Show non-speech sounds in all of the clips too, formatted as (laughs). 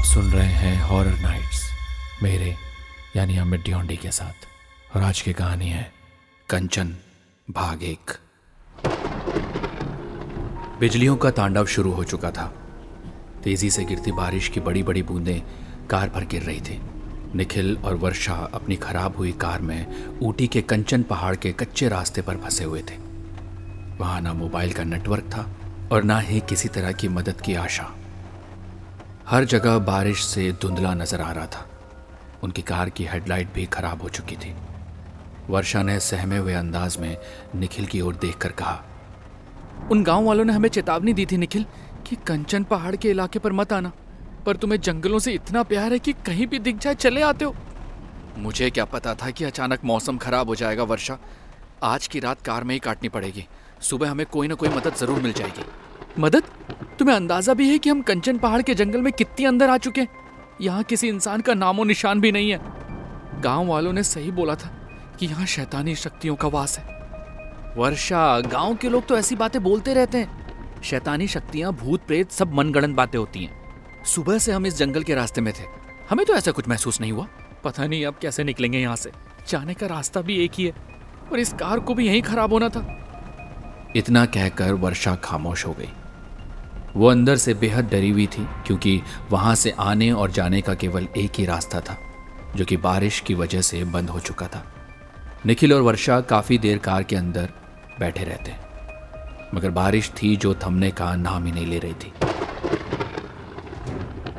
आप सुन रहे हैं हॉरर नाइट्स मेरे, यानी अमित डियोंडी के साथ। और आज की कहानी है कंचन भाग एक बिजलियों का तांडव शुरू हो चुका था। तेज़ी से गिरती बारिश की बड़ी बड़ी बूंदें कार पर गिर रही थी। निखिल और वर्षा अपनी खराब हुई कार में ऊटी के कंचन पहाड़ के कच्चे रास्ते पर फंसे हुए थे। वहाँ ना मोबाइल का नेटवर्क था और ना ही किसी तरह की मदद की आशा। हर जगह बारिश से धुंधला नज़र आ रहा था। उनकी कार की हेडलाइट भी खराब हो चुकी थी। वर्षा ने सहमे हुए अंदाज में निखिल की ओर देखकर कहा, उन गाँव वालों ने हमें चेतावनी दी थी निखिल कि कंचन पहाड़ के इलाके पर मत आना, पर तुम्हें जंगलों से इतना प्यार है कि कहीं भी दिख जाए चले आते हो। मुझे क्या पता था कि अचानक मौसम खराब हो जाएगा वर्षा। आज की रात कार में ही काटनी पड़ेगी। सुबह हमें कोई ना कोई मदद ज़रूर मिल जाएगी। मदद? तुम्हें अंदाज़ा भी है कि हम कंचन पहाड़ के जंगल में कितनी अंदर आ चुके हैं? यहाँ किसी इंसान का नामो निशान भी नहीं है। गाँव वालों ने सही बोला था कि यहाँ शैतानी शक्तियों का वास है। वर्षा, गाँव के लोग तो ऐसी बातें बोलते रहते हैं। शैतानी शक्तियाँ, भूत प्रेत, सब मनगणन बातें होती हैं। सुबह से हम इस जंगल के रास्ते में थे। हमें तो ऐसा कुछ महसूस नहीं हुआ। पता नहीं अब कैसे निकलेंगे यहाँ से। जाने का रास्ता भी एक ही है, और इस कार को भी यहीं खराब होना था। इतना कहकर वर्षा खामोश हो गई। वो अंदर से बेहद डरी हुई थी, क्योंकि वहाँ से आने और जाने का केवल एक ही रास्ता था, जो कि बारिश की वजह से बंद हो चुका था। निखिल और वर्षा काफ़ी देर कार के अंदर बैठे रहते, मगर बारिश थी जो थमने का नाम ही नहीं ले रही थी।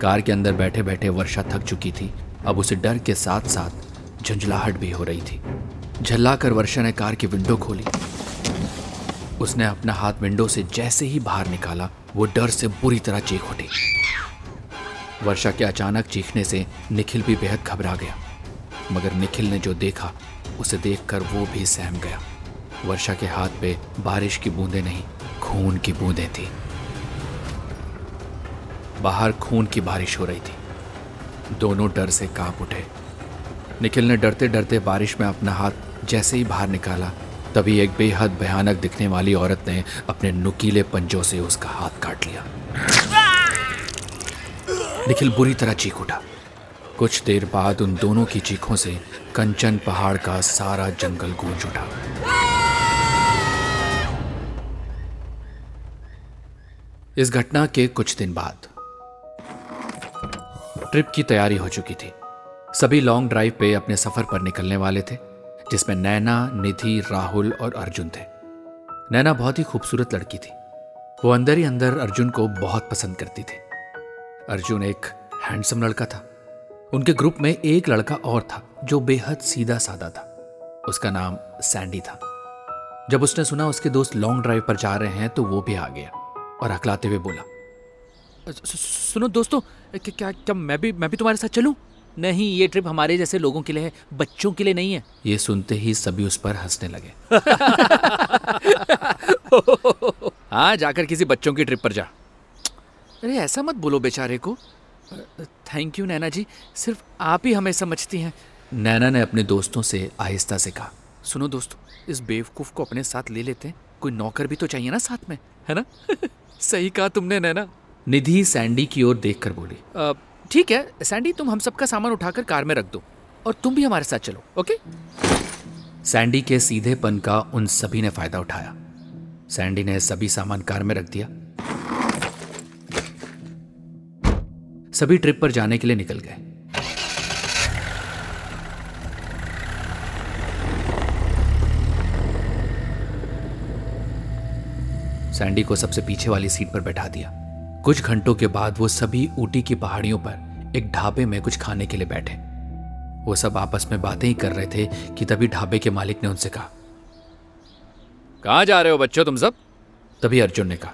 कार के अंदर बैठे बैठे वर्षा थक चुकी थी। अब उसे डर के साथ साथ झंझलाहट भी हो रही थी। झल्लाकर वर्षा ने कार की विंडो खोली। उसने अपना हाथ विंडो से जैसे ही बाहर निकाला वो डर से बुरी तरह चीख उठी। वर्षा के अचानक चीखने से निखिल भी बेहद घबरा गया। मगर निखिल ने जो देखा, उसे देखकर वो भी सहम गया। वर्षा के हाथ पे बारिश की बूंदें नहीं, खून की बूंदें थी। बाहर खून की बारिश हो रही थी। दोनों डर से काँप उठे। निखिल ने डरते डरते बारिश में अपना हाथ जैसे ही बाहर निकाला तभी एक बेहद भयानक दिखने वाली औरत ने अपने नुकीले पंजों से उसका हाथ काट लिया। निखिल बुरी तरह चीख उठा। कुछ देर बाद उन दोनों की चीखों से कंचन पहाड़ का सारा जंगल गूंज उठा। इस घटना के कुछ दिन बाद ट्रिप की तैयारी हो चुकी थी। सभी लॉन्ग ड्राइव पे अपने सफ़र पर निकलने वाले थे। जिसमें नैना, निधि, राहुल और अर्जुन थे। नैना बहुत ही खूबसूरत लड़की थी। वो अंदर ही अंदर अर्जुन को बहुत पसंद करती थी। अर्जुन एक हैंडसम लड़का था। उनके ग्रुप में एक लड़का और था जो बेहद सीधा सादा था। उसका नाम सैंडी था। जब उसने सुना उसके दोस्त लॉन्ग ड्राइव पर जा रहे हैं तो वो भी आ गया और हकलाते हुए बोला सुनो दोस्तों क्या क्या मैं भी मैं भी तुम्हारे साथ चलूँ? नहीं ये ट्रिप हमारे जैसे लोगों के लिए है बच्चों के लिए नहीं है। ये सुनते ही सभी उस पर हंसने लगे। (laughs) हाँ जाकर किसी बच्चों की ट्रिप पर जा। अरे ऐसा मत बोलो बेचारे को। Thank you Naina ji. सिर्फ़ आप ही हमें समझती हैं। नैना ने अपने दोस्तों से आहिस्ता से कहा सुनो दोस्तों इस बेवकूफ़ को अपने साथ ले लेते हैं। कोई नौकर भी तो चाहिए ना साथ में है ना? (laughs) सही कहा तुमने नैना निधि सैंडी की ओर देखकर बोली ठीक है सैंडी तुम हम सबका सामान उठाकर कार में रख दो और तुम भी हमारे साथ चलो, ओके? सैंडी के सीधेपन का उन सभी ने फ़ायदा उठाया। सैंडी ने सभी सामान कार में रख दिया। सभी ट्रिप पर जाने के लिए निकल गए। सैंडी को सबसे पीछे वाली सीट पर बैठा दिया। कुछ घंटों के बाद वो सभी ऊटी की पहाड़ियों पर एक ढाबे में कुछ खाने के लिए बैठे। वो सब आपस में बातें ही कर रहे थे कि तभी ढाबे के मालिक ने उनसे कहा कहा जा रहे हो बच्चों तुम सब? तभी अर्जुन ने कहा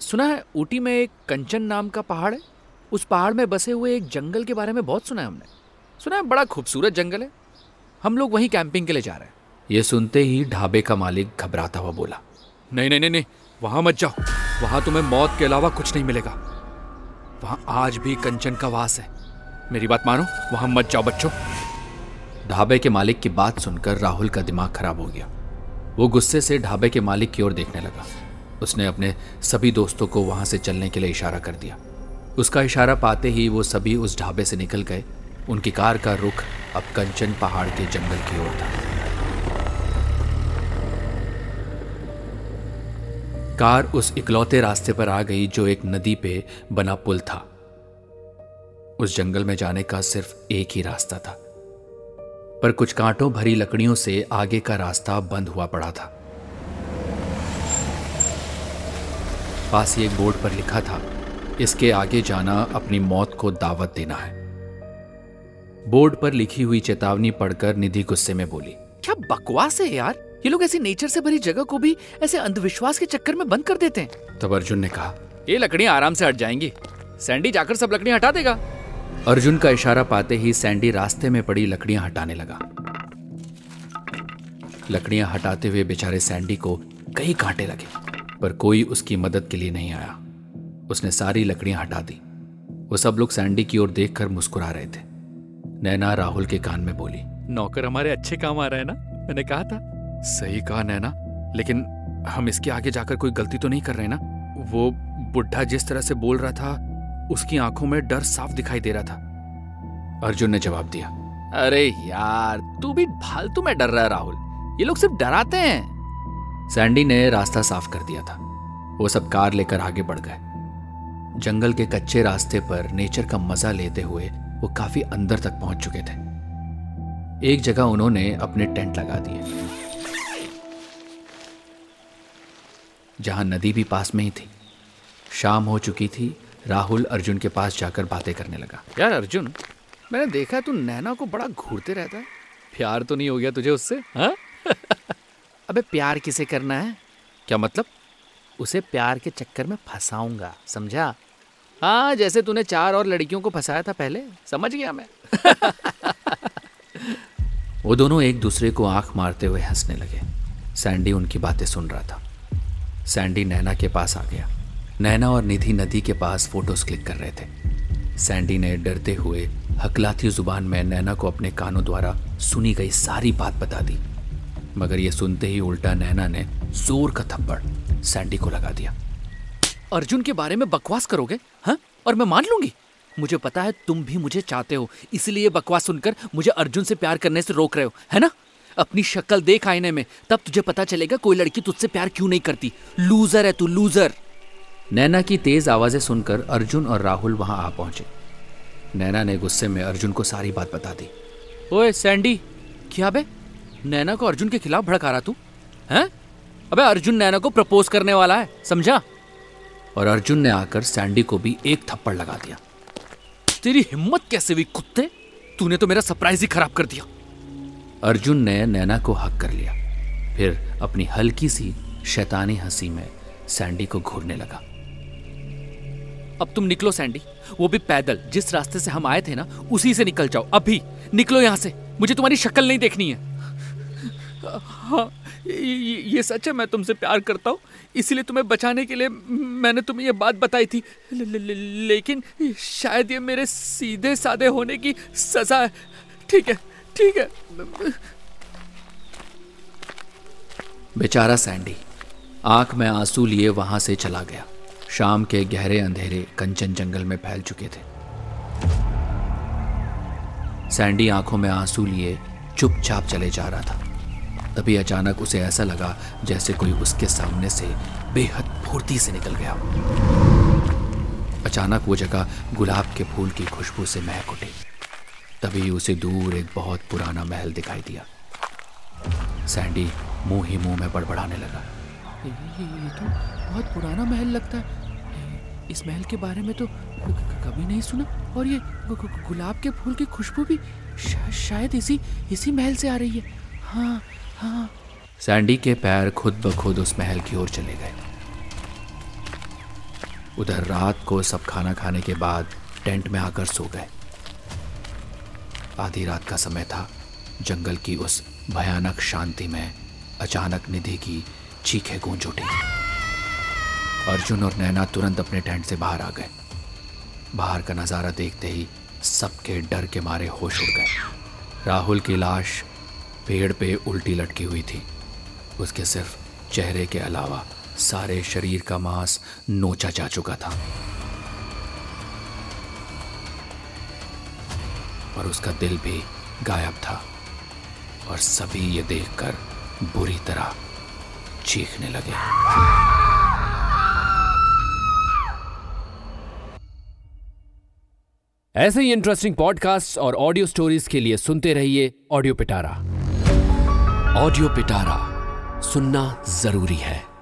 सुना है ऊटी में एक कंचन नाम का पहाड़ है? उस पहाड़ में बसे हुए एक जंगल के बारे में बहुत सुना है हमने। सुना है बड़ा खूबसूरत जंगल है। हम लोग वहीं कैंपिंग के लिए जा रहे हैं। ये सुनते ही ढाबे का मालिक घबराता हुआ बोला नहीं नहीं नहीं नहीं वहाँ मत जाओ। वहाँ तुम्हें मौत के अलावा कुछ नहीं मिलेगा। वहाँ आज भी कंचन का वास है। मेरी बात मानो, वहाँ मत जाओ बच्चों। ढाबे के मालिक की बात सुनकर राहुल का दिमाग खराब हो गया। वो गुस्से से ढाबे के मालिक की ओर देखने लगा। उसने अपने सभी दोस्तों को वहाँ से चलने के लिए इशारा कर दिया। उसका इशारा पाते ही वो सभी उस ढाबे से निकल गए। उनकी कार का रुख अब कंचन पहाड़ के जंगल की ओर था। कार उस इकलौते रास्ते पर आ गई जो एक नदी पे बना पुल था। उस जंगल में जाने का सिर्फ़ एक ही रास्ता था, पर कुछ कांटों भरी लकड़ियों से आगे का रास्ता बंद हुआ पड़ा था। पास ही एक बोर्ड पर लिखा था, इसके आगे जाना अपनी मौत को दावत देना है। बोर्ड पर लिखी हुई चेतावनी पढ़कर निधि गुस्से में बोली, क्या बकवास है यार? ये लोग ऐसी नेचर से भरी जगह को भी ऐसे अंधविश्वास के चक्कर में बंद कर देते हैं। तब अर्जुन ने कहा ये लकड़ियाँ आराम से हट जाएँगी। सैंडी जाकर सब लकड़ियाँ हटा देगा। अर्जुन का इशारा पाते ही सैंडी रास्ते में पड़ी लकड़ियाँ हटाने लगा। लकड़ियाँ हटाते हुए बेचारे सैंडी को कई कांटे लगे पर कोई उसकी मदद के लिए नहीं आया। उसने सारी लकड़ियाँ हटा दी। वो सब लोग सैंडी की ओर देखकर मुस्कुरा रहे थे। नैना राहुल के कान में बोली नौकर हमारे अच्छे काम आ रहे हैं ना? मैंने कहा था। सही कहा नैना, लेकिन हम इसके आगे जाकर कोई गलती तो नहीं कर रहे ना? वो बुढ़ा जिस तरह से बोल रहा था, उसकी आँखों में डर साफ़ दिखाई दे रहा था। अर्जुन ने जवाब दिया, अरे यार, तू भी फालतू में डर रहा है, राहुल। ये लोग सिर्फ़ डराते हैं। सैंडी ने रास्ता साफ़ कर दिया था। वो सब कार लेकर आगे बढ़ गए। जंगल के कच्चे रास्ते पर नेचर का मज़ा लेते हुए वो काफ़ी अंदर तक पहुँच चुके थे। एक जगह उन्होंने अपने टेंट लगा दिए। जहाँ नदी भी पास में ही थी। शाम हो चुकी थी राहुल अर्जुन के पास जाकर बातें करने लगा। यार अर्जुन मैंने देखा तू नैना को बड़ा घूरते रहता है। प्यार तो नहीं हो गया तुझे उससे हाँ? (laughs) अबे प्यार किसे करना है? क्या मतलब? उसे प्यार के चक्कर में फंसाऊँगा समझा? हाँ जैसे तूने चार और लड़कियों को फंसाया था पहले समझ गया मैं। (laughs) वो दोनों एक दूसरे को आँख मारते हुए हंसने लगे। सैंडी उनकी बातें सुन रहा था। सैंडी नैना के पास आ गया। नैना और निधि नदी के पास फ़ोटोज़ क्लिक कर रहे थे। सैंडी ने डरते हुए हकलाती ज़ुबान में नैना को अपने कानों द्वारा सुनी गई सारी बात बता दी। मगर ये सुनते ही उल्टा नैना ने ज़ोर का थप्पड़ सैंडी को लगा दिया। अर्जुन के बारे में बकवास करोगे हाँ? और मैं मान लूँगी? मुझे पता है तुम भी मुझे चाहते हो, इसलिए बकवास सुनकर मुझे अर्जुन से प्यार करने से रोक रहे हो, है ना? अपनी शक्ल देख आईने में, तब तुझे पता चलेगा कोई लड़की तुझसे प्यार क्यों नहीं करती। लूजर है तू लूजर नैना की तेज आवाज़ें सुनकर अर्जुन और राहुल वहाँ आ पहुँचे। नैना ने गुस्से में अर्जुन को सारी बात बता दी। ओए, सैंडी, क्या बे? नैना को अर्जुन के खिलाफ भड़का रहा तू? हैं? अबे, अर्जुन नैना को प्रपोज करने वाला है, समझा? और अर्जुन ने आकर सैंडी को भी एक थप्पड़ लगा दिया। तेरी हिम्मत कैसे हुई, कुत्ते? तूने तो मेरा सरप्राइज़ ही खराब कर दिया। अर्जुन ने नैना को हक कर लिया। फिर अपनी हल्की सी शैतानी हँसी में सैंडी को घूरने लगा। अब तुम निकलो सैंडी। वो भी पैदल जिस रास्ते से हम आए थे ना उसी से निकल जाओ। अभी निकलो यहाँ से। मुझे तुम्हारी शक्ल नहीं देखनी है। हाँ ये, सच है मैं तुमसे प्यार करता हूँ। इसीलिए तुम्हें बचाने के लिए मैंने तुम्हें ये बात बताई थी। ले, ले, ले, लेकिन शायद ये मेरे सीधे साधे होने की सजा है। ठीक है। ठीक है। बेचारा सैंडी, आँख में आँसू लिए वहाँ से चला गया। शाम के गहरे अंधेरे कंचन जंगल में फैल चुके थे। सैंडी आँखों में आँसू लिए चुपचाप चले जा रहा था। तभी अचानक उसे ऐसा लगा जैसे कोई उसके सामने से बेहद फुर्ती से निकल गया। अचानक वो जगह गुलाब के फूल की खुशबू से महक उठी। तभी उसे दूर एक बहुत पुराना महल दिखाई दिया। सैंडी मुँह ही मुँह में बड़बड़ाने लगा। ये, ये तो बहुत पुराना महल लगता है। इस महल के बारे में तो कभी नहीं सुना। और ये गुलाब के फूल की खुशबू भी शा, शायद इसी इसी महल से आ रही है। हाँ हाँ। सैंडी के पैर खुद ब खुद उस महल की ओर चले गए। उधर रात को सब खाना खाने के बाद टेंट में आकर सो गए। आधी रात का समय था। जंगल की उस भयानक शांति में अचानक निधि की चीखें गूंज उठी। अर्जुन और नैना तुरंत अपने टेंट से बाहर आ गए। बाहर का नज़ारा देखते ही सबके डर के मारे होश उड़ गए। राहुल की लाश पेड़ पे उल्टी लटकी हुई थी। उसके सिर्फ़ चेहरे के अलावा सारे शरीर का मांस नोचा जा चुका था। और उसका दिल भी गायब था और सभी ये देखकर बुरी तरह चीखने लगे। ऐसे ही इंटरेस्टिंग पॉडकास्ट और ऑडियो स्टोरीज के लिए सुनते रहिए ऑडियो पिटारा ऑडियो पिटारा सुनना ज़रूरी है।